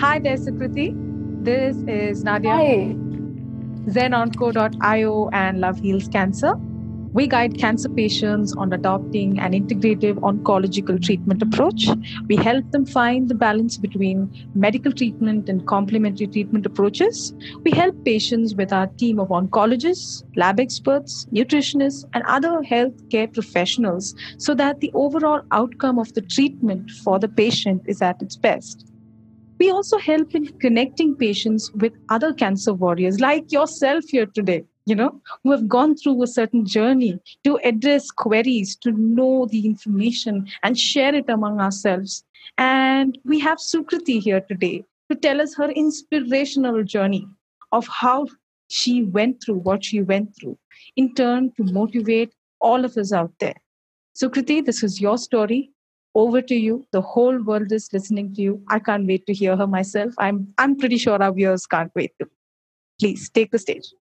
Hi there, Sukriti. This is Nadia. Hi. ZenOnco.io and Love Heals Cancer. We guide cancer patients on adopting an integrative oncological treatment approach. We help them find the balance between medical treatment and complementary treatment approaches. We help patients with our team of oncologists, lab experts, nutritionists, and other healthcare professionals so that the overall outcome of the treatment for the patient is at its best. We also help in connecting patients with other cancer warriors like yourself here today you know, who have gone through a certain journey to address queries, to know the information and share it among ourselves. And we have Sukriti here today to tell us her inspirational journey of how she went through what she went through, in turn to motivate all of us out there. Sukriti, this is your story. Over to you. The whole world is listening to you. I can't wait to hear her myself. I'm I'm pretty sure our viewers can't wait to. Please take the stage.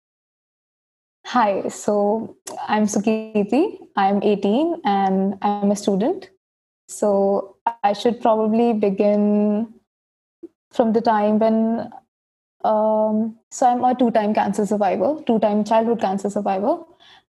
Hi, so I'm Sukirti. I'm 18 and I'm a student. So I should probably begin from the time when. Um, so I'm a two-time cancer survivor, two-time childhood cancer survivor,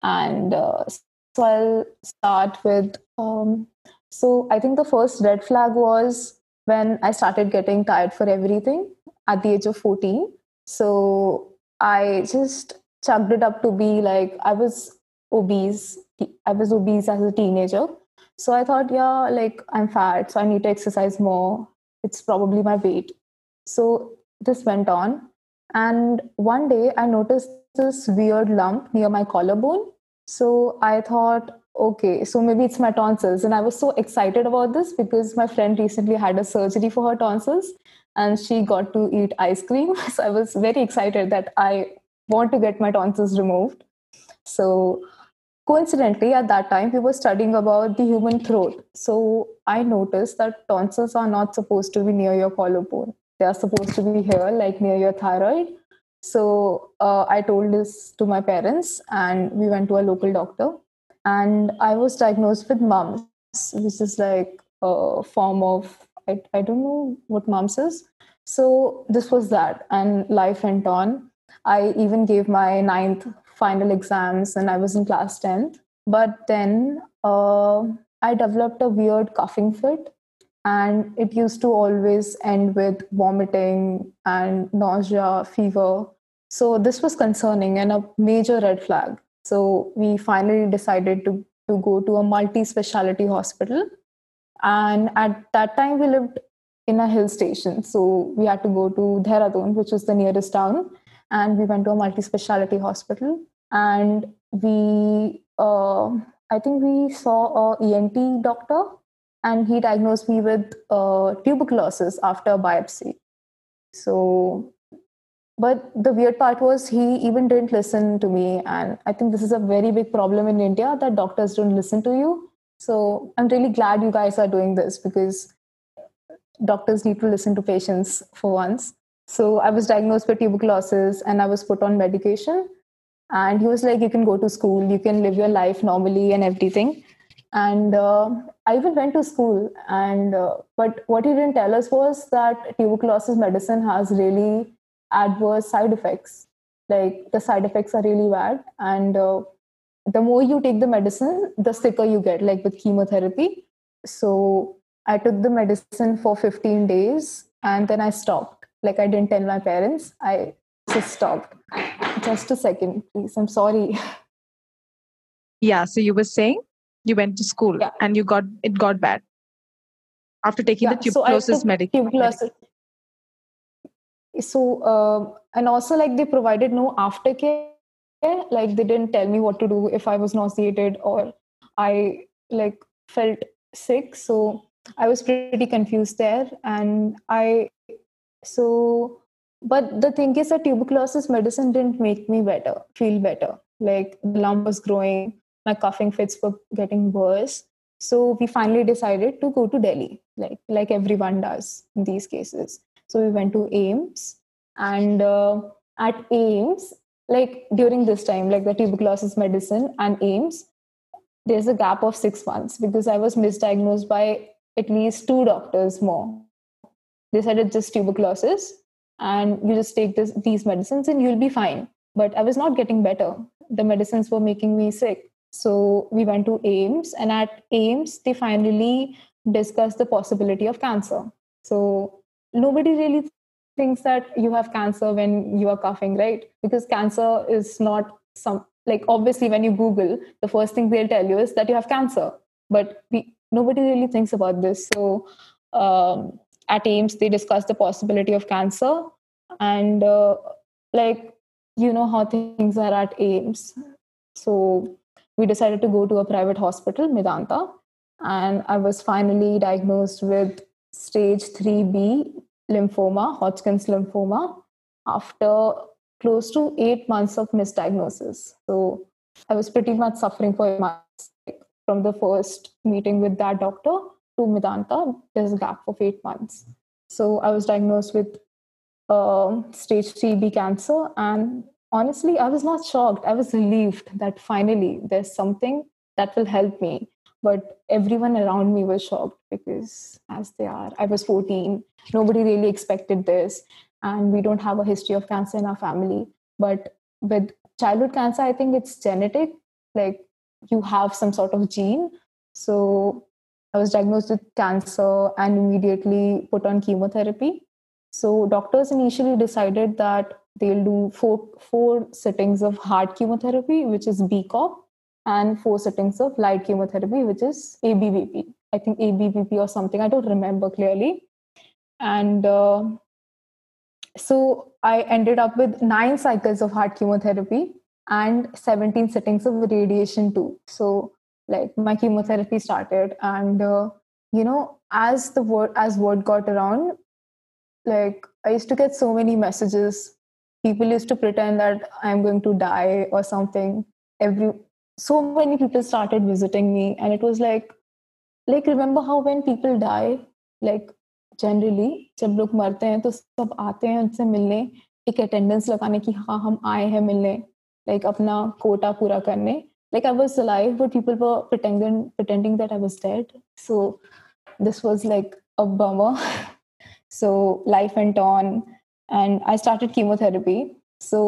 and uh, so I'll start with. Um, so I think the first red flag was when I started getting tired for everything at the age of 14. So I just chucked it up to be like I was obese. I was obese as a teenager. So I thought, yeah, like I'm fat, so I need to exercise more. It's probably my weight. So this went on. And one day I noticed this weird lump near my collarbone. So I thought, okay, so maybe it's my tonsils. And I was so excited about this because my friend recently had a surgery for her tonsils and she got to eat ice cream. So I was very excited that I want to get my tonsils removed. So coincidentally, at that time, we were studying about the human throat. So I noticed that tonsils are not supposed to be near your collarbone. They are supposed to be here, like near your thyroid. So uh, I told this to my parents, and we went to a local doctor. And I was diagnosed with mumps, which is like a form of I, I don't know what mumps is. So this was that, and life went on. I even gave my ninth final exams and I was in class 10th. But then uh, I developed a weird coughing fit, and it used to always end with vomiting and nausea, fever. So this was concerning and a major red flag. So we finally decided to, to go to a multi speciality hospital. And at that time, we lived in a hill station. So we had to go to Dehradun, which was the nearest town and we went to a multi-speciality hospital and we uh, i think we saw a ent doctor and he diagnosed me with uh, tuberculosis after a biopsy so but the weird part was he even didn't listen to me and i think this is a very big problem in india that doctors don't listen to you so i'm really glad you guys are doing this because doctors need to listen to patients for once so I was diagnosed with tuberculosis and I was put on medication. And he was like, You can go to school, you can live your life normally and everything. And uh, I even went to school. And uh, but what he didn't tell us was that tuberculosis medicine has really adverse side effects. Like the side effects are really bad. And uh, the more you take the medicine, the sicker you get, like with chemotherapy. So I took the medicine for 15 days and then I stopped like I didn't tell my parents. I just stopped. Just a second, please. I'm sorry. Yeah. So you were saying you went to school yeah. and you got it got bad after taking yeah, the tuberculosis so medication. Tuberculosis. So uh, and also like they provided no aftercare. Like they didn't tell me what to do if I was nauseated or I like felt sick. So I was pretty confused there, and I so, but the thing is that tuberculosis medicine didn't make me better, feel better. Like the lump was growing, my coughing fits were getting worse. So we finally decided to go to Delhi, like like everyone does in these cases. So we went to AIIMS, and uh, at AIIMS, like during this time, like the tuberculosis medicine and AIIMS, there's a gap of six months because I was misdiagnosed by at least two doctors more. They said it's just tuberculosis and you just take this, these medicines and you'll be fine. But i was not getting better. The medicines were making me sick. So we went to AIIMS and at AIIMS they finally discussed the possibility of cancer. So nobody really thinks that you have cancer when you are coughing right? Because cancer is not some like obviously when you google the first thing they'll tell you is that you have cancer. But we, nobody really thinks about this. So um, at AIIMS, they discussed the possibility of cancer. And uh, like you know how things are at AIIMS. so we decided to go to a private hospital medanta. And i was finally diagnosed with stage 3b lymphoma hodgkin's lymphoma after close to eight months of misdiagnosis. So I was pretty much suffering for months from the first meeting with that doctor to Medanta. There's a gap of eight months. So I was diagnosed with uh, stage 3B cancer. And honestly, I was not shocked. I was relieved that finally there's something that will help me. But everyone around me was shocked because, as they are, I was 14. Nobody really expected this and we don't have a history of cancer in our family. But with childhood cancer i think it's genetic like you have some sort of gene. So i was diagnosed with cancer and immediately put on chemotherapy. So doctors initially decided that they'll do four four sittings of hard chemotherapy which is BEACOPP and four settings of light chemotherapy which is abvp i think abvp or something i don't remember clearly. And uh, so I ended up with nine cycles of hard chemotherapy and 17 settings of radiation too. So like my chemotherapy started and uh, you know as the word as word got around like i used to get so many messages. People used to pretend that i'm going to die or something. Every so many people started visiting me and it was like like remember how when people die like generally जब लोग मरते हैं तो सब आते हैं उनसे मिलने एक अटेंडेंस लगाने की हाँ हम आए हैं मिलने लाइक like, अपना कोटा पूरा करने like I was alive but people were pretending pretending that I was dead so this was like a bummer so life went on and I started chemotherapy so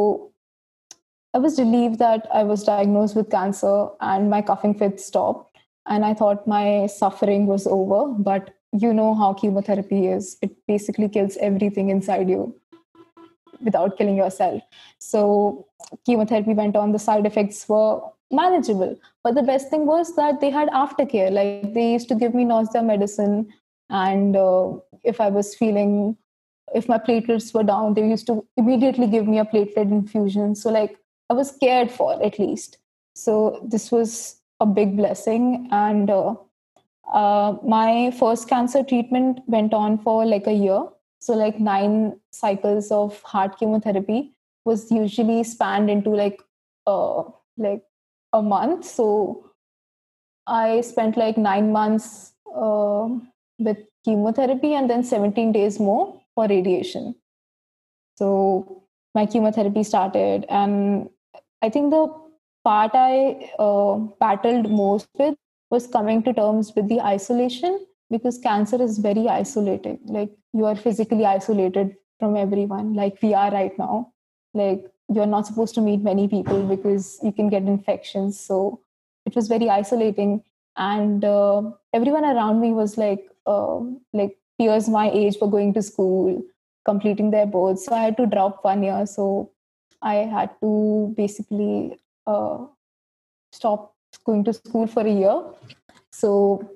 I was relieved that I was diagnosed with cancer and my coughing fit stopped and I thought my suffering was over but you know how chemotherapy is. It basically kills everything inside you without killing yourself. So chemotherapy went on. The side effects were manageable but the best thing was that they had aftercare. Like they used to give me nausea medicine and uh, if i was feeling if my platelets were down they used to immediately give me a platelet infusion. So like i was cared for at least so this was a big blessing and uh, uh, my first cancer treatment went on for like a year. So, like nine cycles of hard chemotherapy was usually spanned into like uh, like a month. So, I spent like nine months uh, with chemotherapy and then 17 days more for radiation. So, my chemotherapy started, and I think the part I uh, battled most with was coming to terms with the isolation because cancer is very isolating. Like you are physically isolated from everyone like we are right now. Like you're not supposed to meet many people because you can get infections. So it was very isolating. And uh, everyone around me was like uh, like peers my age were going to school completing their boards. So i had to drop one year. So i had to basically uh, stop going to school for a year. So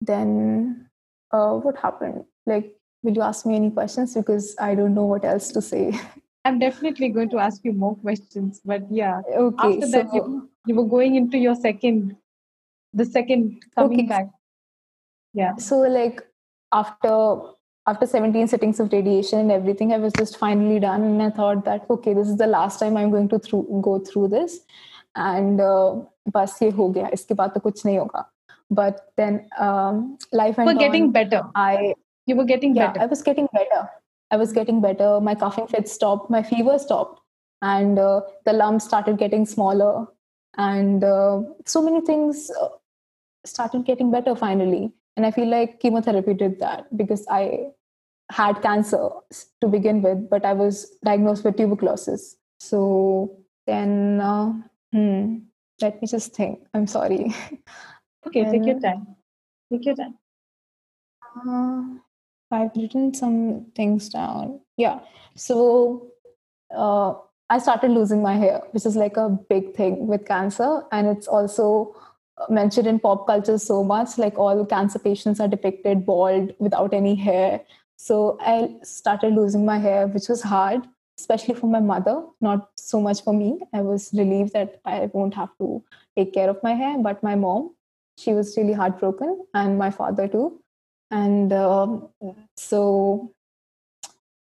then uh, what happened? Like, will you ask me any questions? Because I don't know what else to say. I'm definitely going to ask you more questions. But yeah, okay, after that, you, you were going into your second, the second coming okay. back. Yeah. So, like, after after 17 settings of radiation and everything, I was just finally done. And I thought that, okay, this is the last time I'm going to through, go through this. And bas ye ho gaya. Iske baad kuch nahi hoga. But then um, life went You were getting on. better. I, you were getting yeah, better. I was getting better. I was getting better. My coughing fits stopped. My fever stopped. And uh, the lump started getting smaller. And uh, so many things uh, started getting better finally and i feel like chemotherapy did that because i had cancer to begin with, but I was diagnosed with tuberculosis. So then, uh, hmm, let me just think. I'm sorry. Okay, take your time. Take your time. Uh, I've written some things down. Yeah. So uh, I started losing my hair, which is like a big thing with cancer. And it's also mentioned in pop culture so much. Like all cancer patients are depicted bald without any hair. So I started losing my hair, which was hard, especially for my mother, not so much for me. I was relieved that I won't have to take care of my hair, but my mom, she was really heartbroken, and my father too. And um, so,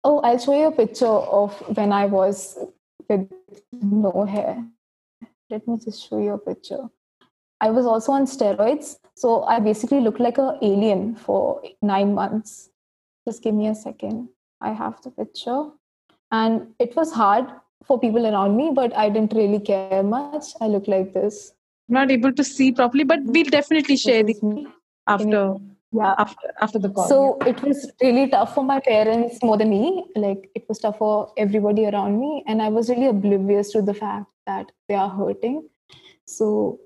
oh, I'll show you a picture of when I was with no hair. Let me just show you a picture. I was also on steroids, so I basically looked like an alien for nine months just give me a second. I have the picture. And it was hard for people around me, but I didn't really care much. I look like this. not able to see properly, but we'll definitely share this after yeah after after the call. So it was really tough for my parents more than me. Like it was tough for everybody around me. And I was really oblivious to the fact that they are hurting. So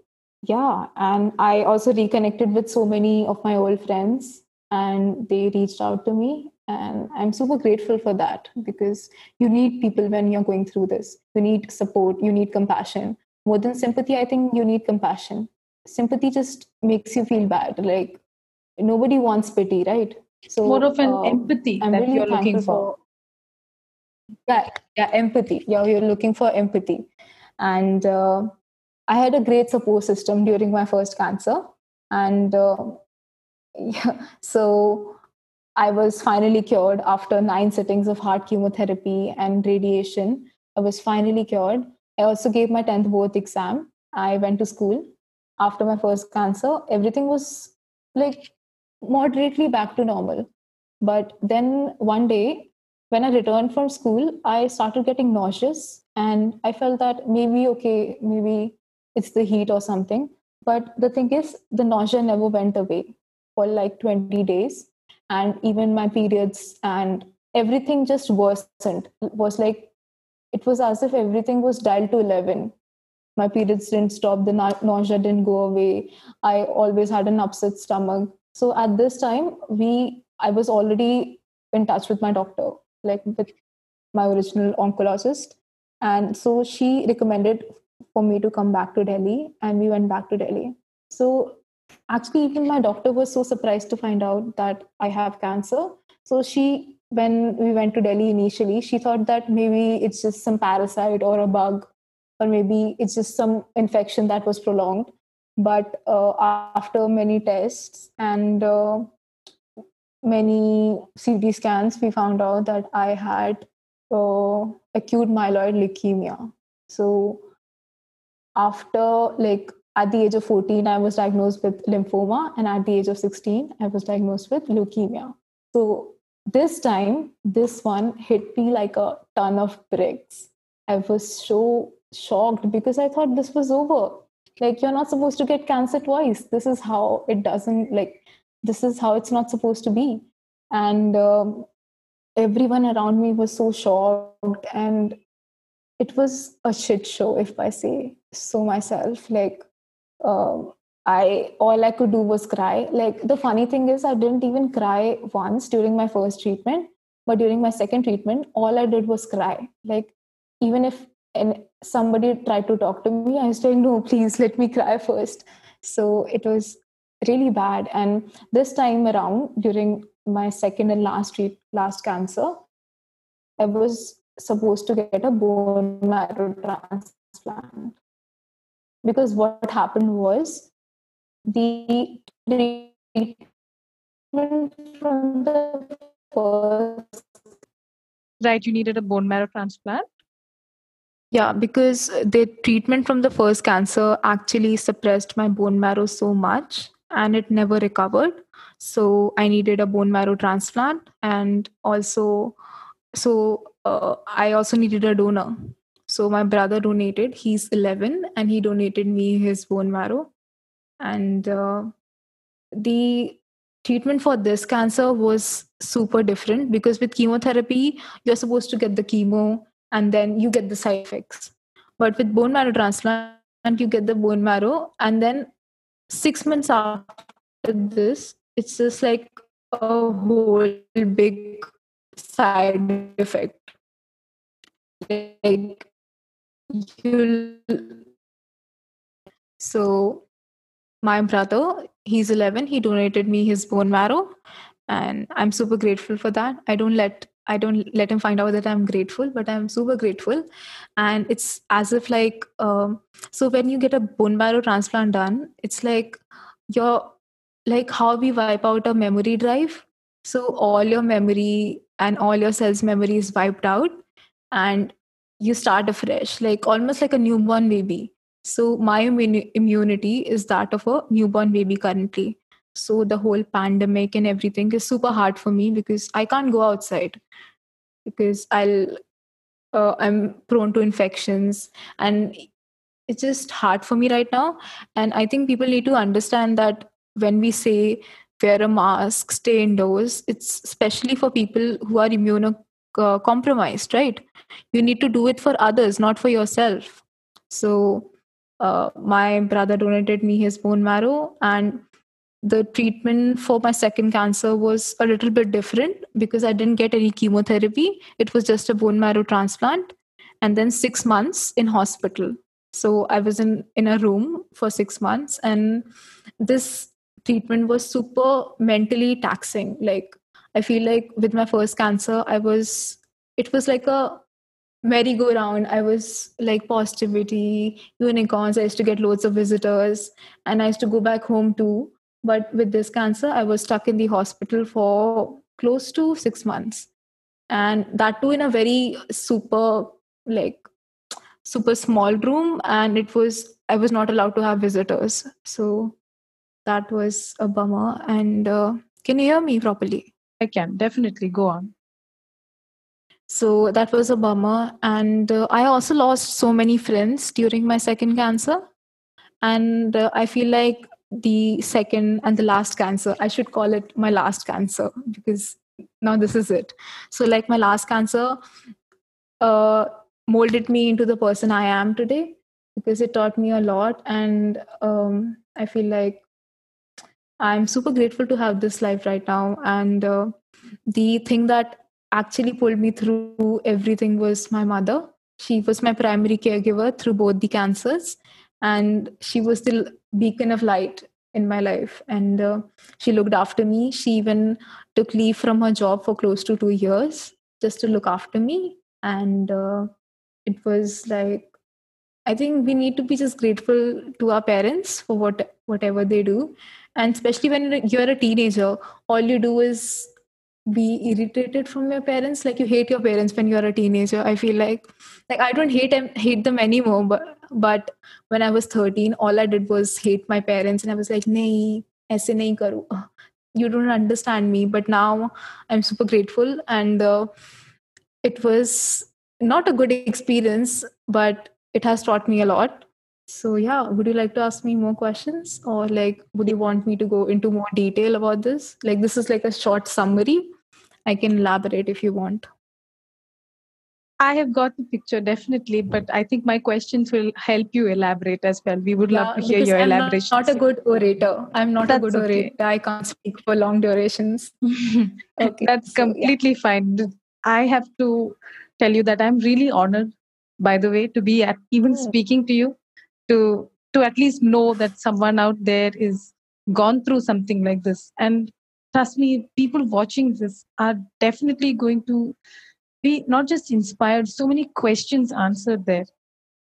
yeah. And I also reconnected with so many of my old friends and they reached out to me and i'm super grateful for that because you need people when you're going through this you need support you need compassion more than sympathy i think you need compassion sympathy just makes you feel bad like nobody wants pity right so more of an uh, empathy I'm that really you're looking for. for. yeah yeah empathy yeah you're looking for empathy and uh, i had a great support system during my first cancer and uh, yeah. So I was finally cured after nine sittings of hard chemotherapy and radiation. I was finally cured. I also gave my 10th board exam. I went to school after my first cancer. Everything was like moderately back to normal. But then one day, when I returned from school, I started getting nauseous and I felt that maybe, okay, maybe it's the heat or something. But the thing is, the nausea never went away for like 20 days. And even my periods and everything just worsened. It was like it was as if everything was dialed to 11 my periods didn't stop. The nausea didn't go away. I always had an upset stomach. So at this time we i was already in touch with my doctor like with my original oncologist. And so she recommended for me to come back to delhi and we went back to delhi. So actually even my doctor was so surprised to find out that i have cancer. So she when we went to delhi initially she thought that maybe it's just some parasite or a bug or maybe it's just some infection that was prolonged. But uh, after many tests and uh, many ct scans we found out that i had uh, acute myeloid leukemia. So after like at the age of 14, I was diagnosed with lymphoma, and at the age of 16, I was diagnosed with leukemia. So this time, this one hit me like a ton of bricks. I was so shocked because I thought this was over. Like, you're not supposed to get cancer twice. This is how it doesn't, like, this is how it's not supposed to be. And um, everyone around me was so shocked. And it was a shit show, if I say so myself. Like, um, I all I could do was cry. Like the funny thing is, I didn't even cry once during my first treatment, but during my second treatment, all I did was cry. Like even if and somebody tried to talk to me, I was saying, "No, please let me cry first. So it was really bad. And this time around, during my second and last treat, last cancer, I was supposed to get a bone marrow transplant. Because what happened was the treatment from the first right you needed a bone marrow transplant? Yeah because the treatment from the first cancer actually suppressed my bone marrow so much and it never recovered. So i needed a bone marrow transplant and also so uh, i also needed a donor so my brother donated. He's 11, and he donated me his bone marrow. And uh, the treatment for this cancer was super different because with chemotherapy, you're supposed to get the chemo and then you get the side effects. But with bone marrow transplant, you get the bone marrow, and then six months after this, it's just like a whole big side effect. Like you so my brother, he's 11, he donated me his bone marrow and I'm super grateful for that. I don't let I don't let him find out that I'm grateful, but I'm super grateful. And it's as if like um, so when you get a bone marrow transplant done, it's like you're like how we wipe out a memory drive. So all your memory and all your cells memory is wiped out and you start afresh, like almost like a newborn baby. So my immunity is that of a newborn baby currently. So the whole pandemic and everything is super hard for me because I can't go outside because I'll uh, I'm prone to infections and it's just hard for me right now. And I think people need to understand that when we say wear a mask, stay indoors, it's especially for people who are immunocompromised, right? You need to do it for others, not for yourself. So uh, my brother donated me his bone marrow and the treatment for my second cancer was a little bit different because I didn't get any chemotherapy. It was just a bone marrow transplant and then six months in hospital. So I was in, in a room for six months and this treatment was super mentally taxing. Like I feel like with my first cancer, I was it was like a merry-go-round. I was like positivity, unicorns. I used to get loads of visitors, and I used to go back home too. But with this cancer, I was stuck in the hospital for close to six months. And that too in a very super, like, super small room. And it was, I was not allowed to have visitors. So that was a bummer. And uh, can you hear me properly? I can definitely go on. So that was a bummer. And uh, I also lost so many friends during my second cancer. And uh, I feel like the second and the last cancer i should call it my last cancer because now this is it so like my last cancer uh, molded me into the person i am today because it taught me a lot and um, i feel like i'm super grateful to have this life right now. And uh, the thing that actually pulled me through everything was my mother. She was my primary caregiver through both the cancers. And she was the beacon of light in my life. And uh, she looked after me. She even took leave from her job for close to 2 years just to look after me. And uh, it was like i think we need to be just grateful to our parents for what whatever they do. And especially when you're a teenager all you do is be irritated from your parents. Like you hate your parents when you're a teenager. I feel like like i don't hate them hate them anymore but but when i was 13 all i did was hate my parents. And i was like nahi aise nahi karu. You don't understand me. But now i'm super grateful. And uh, it was not a good experience but it has taught me a lot so yeah would you like to ask me more questions or like would you want me to go into more detail about this like this is like a short summary I can elaborate if you want. I have got the picture definitely, but I think my questions will help you elaborate as well. We would yeah, love to hear your elaboration. I'm elaboration. Not, not a good orator. I'm not That's a good okay. orator. I can't speak for long durations. okay. That's so, completely yeah. fine. I have to tell you that I'm really honored, by the way, to be at even speaking to you, to to at least know that someone out there is gone through something like this. And trust me, people watching this are definitely going to be not just inspired, so many questions answered there,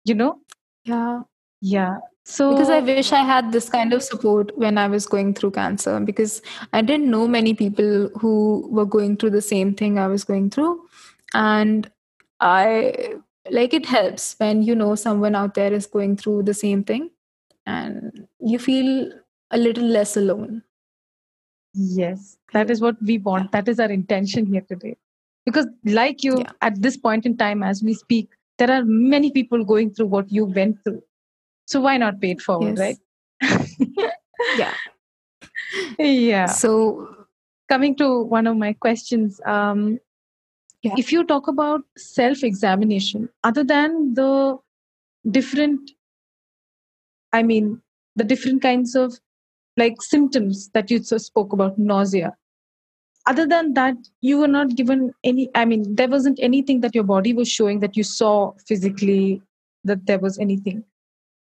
you know? Yeah. Yeah. So, because I wish I had this kind of support when I was going through cancer, because I didn't know many people who were going through the same thing I was going through. And I like it helps when you know someone out there is going through the same thing and you feel a little less alone. Yes, that is what we want. That is our intention here today. Because, like you, yeah. at this point in time, as we speak, there are many people going through what you went through. So, why not pay it forward, yes. right? yeah. yeah. So, coming to one of my questions, um, yeah. if you talk about self examination, other than the different, I mean, the different kinds of like symptoms that you spoke about, nausea, other than that you were not given any i mean there wasn't anything that your body was showing that you saw physically that there was anything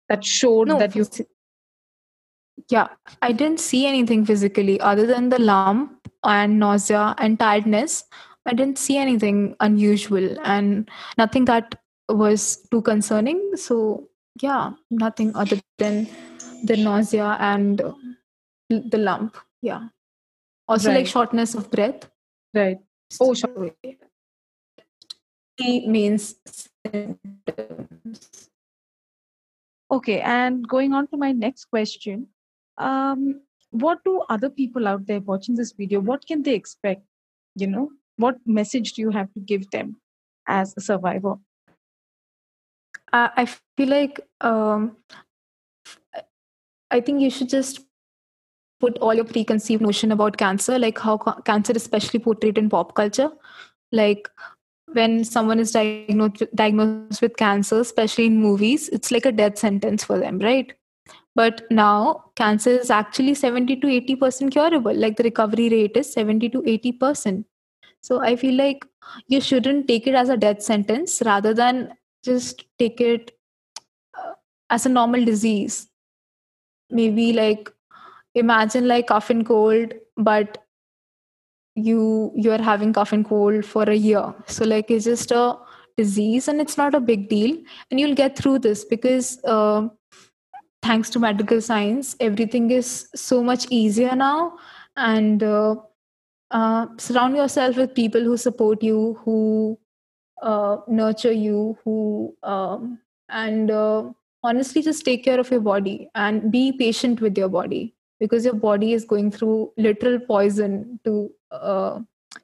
that showed no, that you yeah i didn't see anything physically other than the lump and nausea and tiredness i didn't see anything unusual and nothing that was too concerning. So yeah nothing other than the nausea and the lump. Yeah. Also right. like shortness of breath. Right. Oh sure. means symptoms. okay and going on to my next question. Um, what do other people out there watching this video what can they expect you know what message do you have to give them as a survivor? Uh, i feel like um, i think you should just put all your preconceived notion about cancer like how ca- cancer is especially portrayed in pop culture. Like when someone is diagnosed diagnosed with cancer especially in movies it's like a death sentence for them right? But now cancer is actually 70 to 80% curable. Like the recovery rate is 70 to 80% so i feel like you shouldn't take it as a death sentence rather than just take it uh, as a normal disease. Maybe like imagine like cough and cold but you you are having cough and cold for a year. So like it's just a disease and it's not a big deal. And you'll get through this because uh, thanks to medical science everything is so much easier now. And uh, uh, surround yourself with people who support you who uh, nurture you who um, and uh, honestly just take care of your body and be patient with your body because your body is going through literal poison to uh,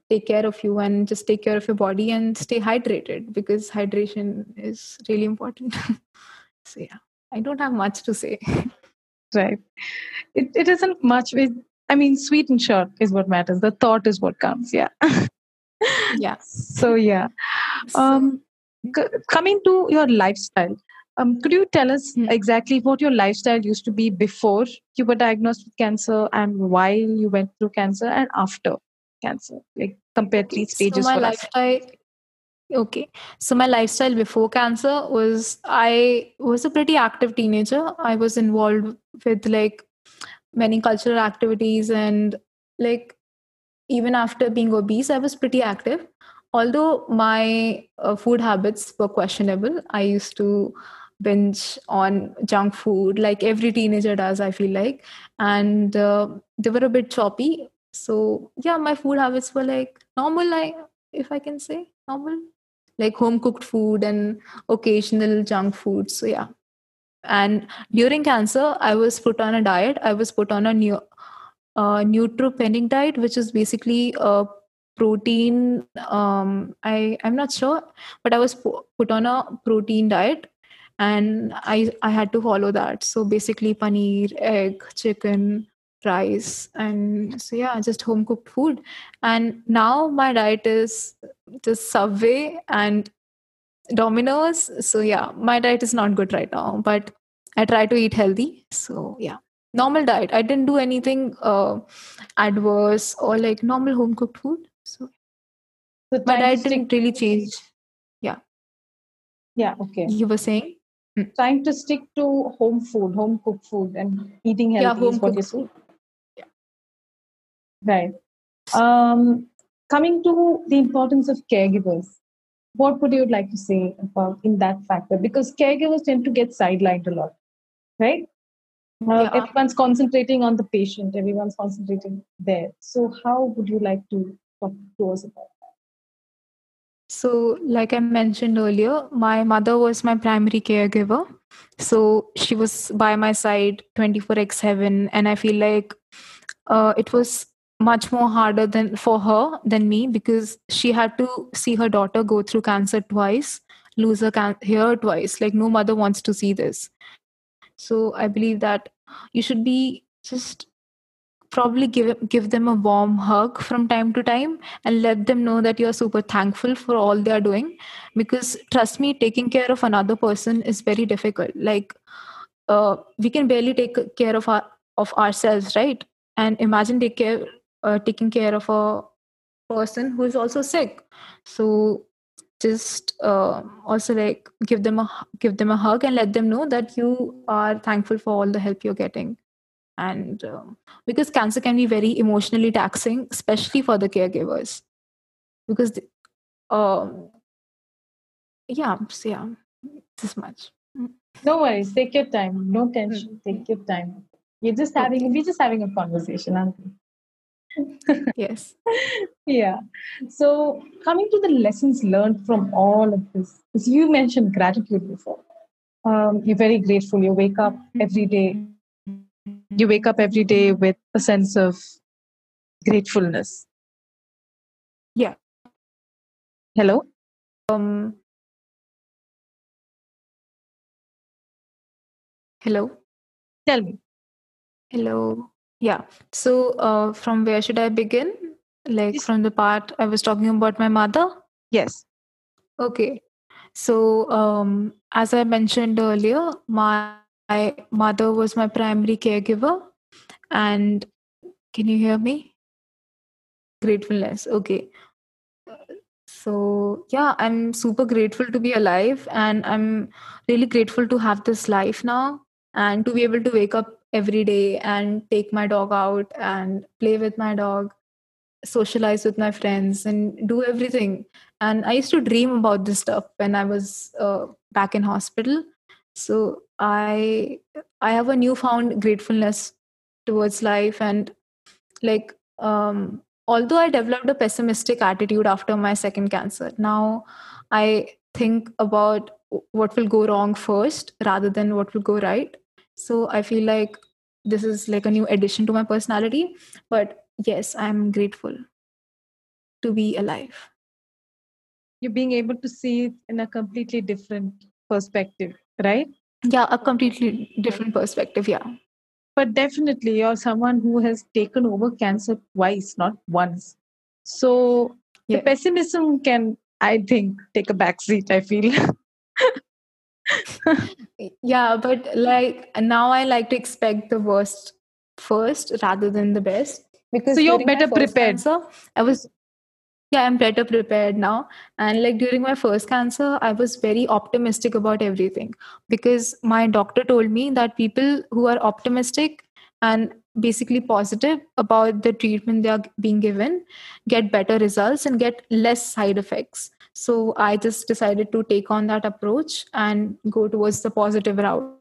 take care of you and just take care of your body and stay hydrated because hydration is really important. So yeah i don't have much to say. Right. It, it isn't much i mean sweet and short is what matters the thought is what counts yeah yeah so yeah um c- coming to your lifestyle um, could you tell us mm-hmm. exactly what your lifestyle used to be before you were diagnosed with cancer and while you went through cancer and after cancer, like compared three stages? So my lifestyle. Us? Okay, so my lifestyle before cancer was I was a pretty active teenager. I was involved with like many cultural activities and like even after being obese, I was pretty active. Although my uh, food habits were questionable, I used to binge on junk food like every teenager does i feel like. And uh, they were a bit choppy. So yeah my food habits were like normal I, if i can say normal. Like home cooked food and occasional junk food. So yeah and during cancer i was put on a diet. I was put on a new uh, neutropenic diet which is basically a protein um i i'm not sure but i was put on a protein diet. And i i had to follow that. So basically paneer egg chicken rice and so yeah just home cooked food. And now my diet is just subway and domino's. So yeah my diet is not good right now. But i try to eat healthy so yeah normal diet i didn't do anything uh, adverse or like normal home cooked food so so my diet didn't really change yeah yeah okay you were saying Mm. trying to stick to home food, home cooked food, and eating healthy. Yeah, home cooked food. Yeah. Right. Um, coming to the importance of caregivers, what would you like to say about in that factor? Because caregivers tend to get sidelined a lot, right? Uh, yeah. Everyone's concentrating on the patient. Everyone's concentrating there. So, how would you like to talk to us about? That? So, like I mentioned earlier, my mother was my primary caregiver. So, she was by my side 24 x 7. And I feel like uh, it was much more harder than for her than me because she had to see her daughter go through cancer twice, lose her can- hair twice. Like, no mother wants to see this. So, I believe that you should be just probably give give them a warm hug from time to time and let them know that you're super thankful for all they are doing. Because trust me taking care of another person is very difficult. Like uh, we can barely take care of our of ourselves right? And imagine take care uh, taking care of a person who is also sick. So just uh, also like give them a give them a hug and let them know that you are thankful for all the help you're getting. And um, because cancer can be very emotionally taxing especially for the caregivers. Because the, um yeah so yeah this much. No worries. Take your time. No tension. Mm. take your time. You're just having we're just having a conversation aren't we yes. Yeah. So, coming to the lessons learned from all of this, because you mentioned gratitude before. Um, you're very grateful. You wake up every day. You wake up every day with a sense of gratefulness. Yeah. Hello. Um. Hello. Tell me. Hello. Yeah. So, uh, from where should I begin? Like from the part I was talking about my mother? Yes. Okay. So, um, as I mentioned earlier, my, my mother was my primary caregiver. And can you hear me? Gratefulness. Okay. So, yeah, I'm super grateful to be alive. And I'm really grateful to have this life now and to be able to wake up every day and take my dog out and play with my dog socialize with my friends and do everything. And i used to dream about this stuff when i was uh, back in hospital. So i i have a newfound gratefulness towards life and like um although i developed a pessimistic attitude after my second cancer now i think about what will go wrong first rather than what will go right so i feel like this is like a new addition to my personality but yes i'm grateful to be alive. You're being able to see it in a completely different perspective right? Yeah a completely different perspective yeah. But definitely you're someone who has taken over cancer twice not once. So the pessimism can i think take a back seat i feel yeah but like now i like to expect the worst first rather than the best. Because so you're better prepared. cancer, i was yeah i'm better prepared now. And like during my first cancer i was very optimistic about everything. Because my doctor told me that people who are optimistic and basically positive about the treatment they are being given get better results and get less side effects so I just decided to take on that approach and go towards the positive route.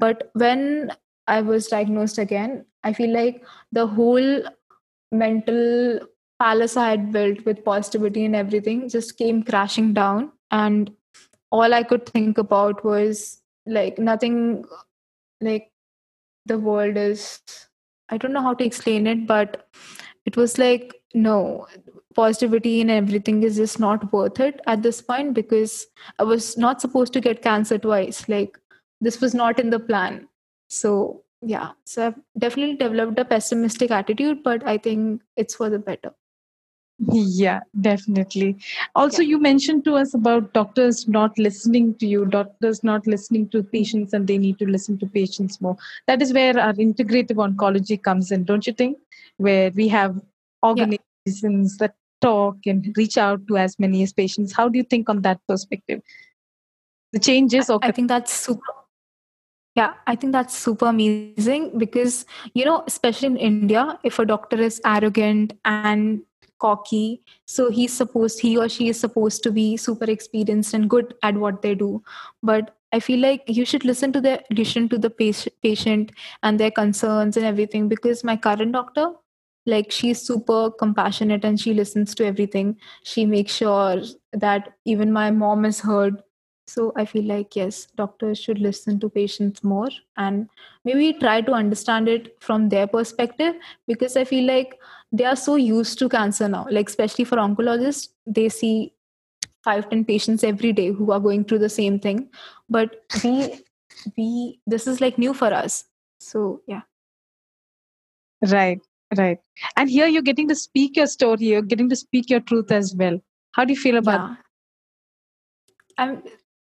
But when I was diagnosed again, I feel like the whole mental palace I had built with positivity and everything just came crashing down. And all I could think about was like nothing like the world is I don't know how to explain it, but it was like no positivity and everything is just not worth it at this point because i was not supposed to get cancer twice. Like this was not in the plan. So yeah. So i've definitely developed a pessimistic attitude but i think it's for the better. Yeah definitely. Also yeah. you mentioned to us about doctors not listening to you doctors not listening to patients and they need to listen to patients more. That is where our integrative oncology comes in don't you think? Where we have organizations yeah. that talk and reach out to as many as patients. How do you think on that perspective? The changes I, I think that's super yeah i think that's super amazing because you know especially in india if a doctor is arrogant and cocky so he's supposed he or she is supposed to be super experienced and good at what they do. But i feel like you should listen to the listen to the patient and their concerns and everything because my current doctor like she's super compassionate and she listens to everything. She makes sure that even my mom is heard. So i feel like yes doctors should listen to patients more and maybe try to understand it from their perspective because i feel like they are so used to cancer now. Like especially for oncologists they see five ten patients every day who are going through the same thing. But we we this is like new for us. So yeah. Right, right. And here you're getting to speak your story, you're getting to speak your truth as well. How do you feel about yeah. I'm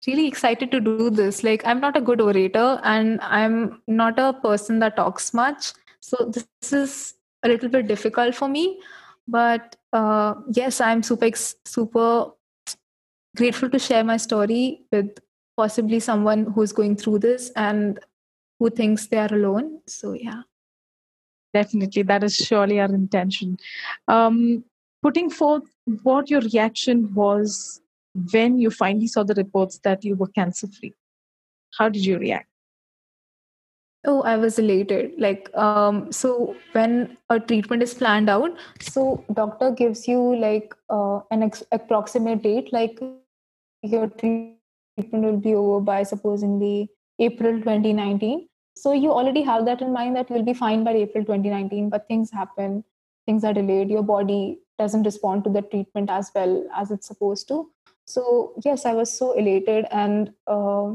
really excited to do this. Like, I'm not a good orator and I'm not a person that talks much. So, this is a little bit difficult for me. But uh, yes, I'm super, super grateful to share my story with possibly someone who's going through this and who thinks they are alone. So, yeah. Definitely. That is surely our intention. Um, putting forth what your reaction was when you finally saw the reports that you were cancer free. How did you react? Oh, I was elated. Like, um, so when a treatment is planned out, so doctor gives you like uh, an ex- approximate date, like your treatment will be over by supposedly April 2019. So you already have that in mind that you'll be fine by April 2019, but things happen, things are delayed, your body doesn't respond to the treatment as well as it's supposed to. So yes, I was so elated and. Uh,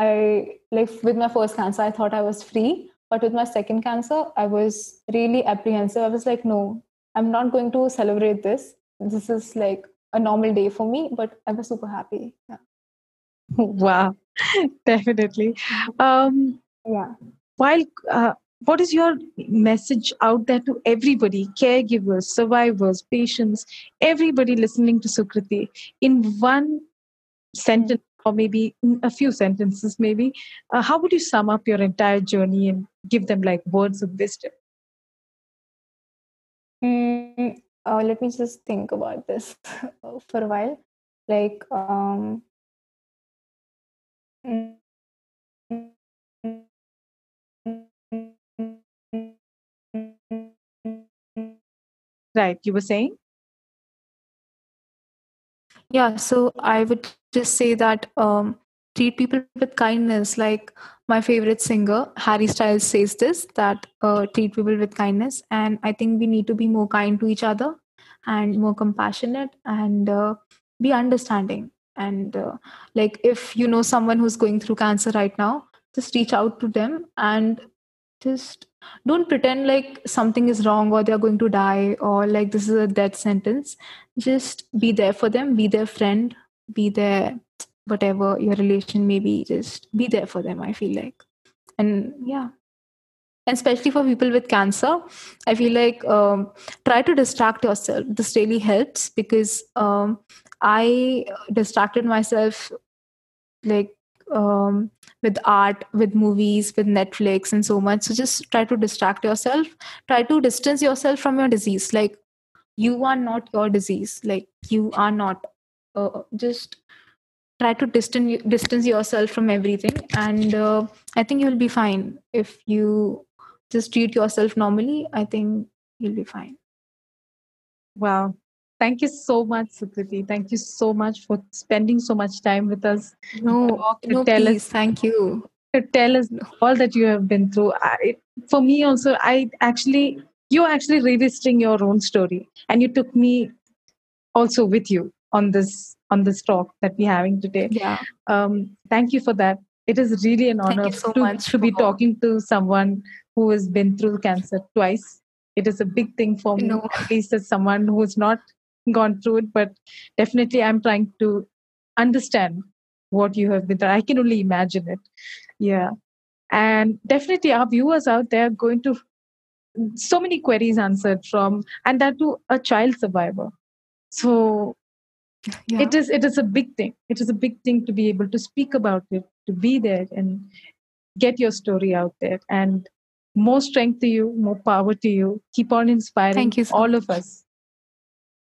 I like with my first cancer, I thought I was free. But with my second cancer, I was really apprehensive. I was like, no, I'm not going to celebrate this. This is like a normal day for me, but I was super happy. Yeah. Wow, definitely. Um, yeah. While uh, what is your message out there to everybody, caregivers, survivors, patients, everybody listening to Sukirti in one sentence or maybe a few sentences maybe? Uh, how would you sum up your entire journey and give them like words of wisdom? Mm, uh, let me just think about this for a while. Like um, right you were saying yeah so i would just say that um, treat people with kindness. Like my favorite singer, Harry Styles, says this that uh, treat people with kindness. And I think we need to be more kind to each other and more compassionate and uh, be understanding. And uh, like if you know someone who's going through cancer right now, just reach out to them and just don't pretend like something is wrong or they're going to die or like this is a death sentence. Just be there for them be their friend be there whatever your relation may be just be there for them i feel like. And yeah. And especially for people with cancer i feel like um, try to distract yourself. This really helps because um, i distracted myself like um, with art with movies with netflix and so much. So just try to distract yourself. Try to distance yourself from your disease. Like you are not your disease. Like you are not uh, just try to distance distance yourself from everything. And uh, i think you'll be fine. If you just treat yourself normally i think you'll be fine. Wow thank you so much sukirti thank you so much for spending so much time with us no no please us, thank you to tell us all that you have been through I, for me also i actually you're actually revisiting your own story and you took me also with you on this on this talk that we're having today. Yeah. Um, thank you for that. It is really an honor so to, to be talking to someone who has been through cancer twice. It is a big thing for me, no. at least as someone who's not gone through it, but definitely I'm trying to understand what you have been through. I can only imagine it. Yeah. And definitely our viewers out there going to so many queries answered from and that to a child survivor. So yeah. it is it is a big thing it is a big thing to be able to speak about it to be there and get your story out there and more strength to you more power to you keep on inspiring Thank you so all much. of us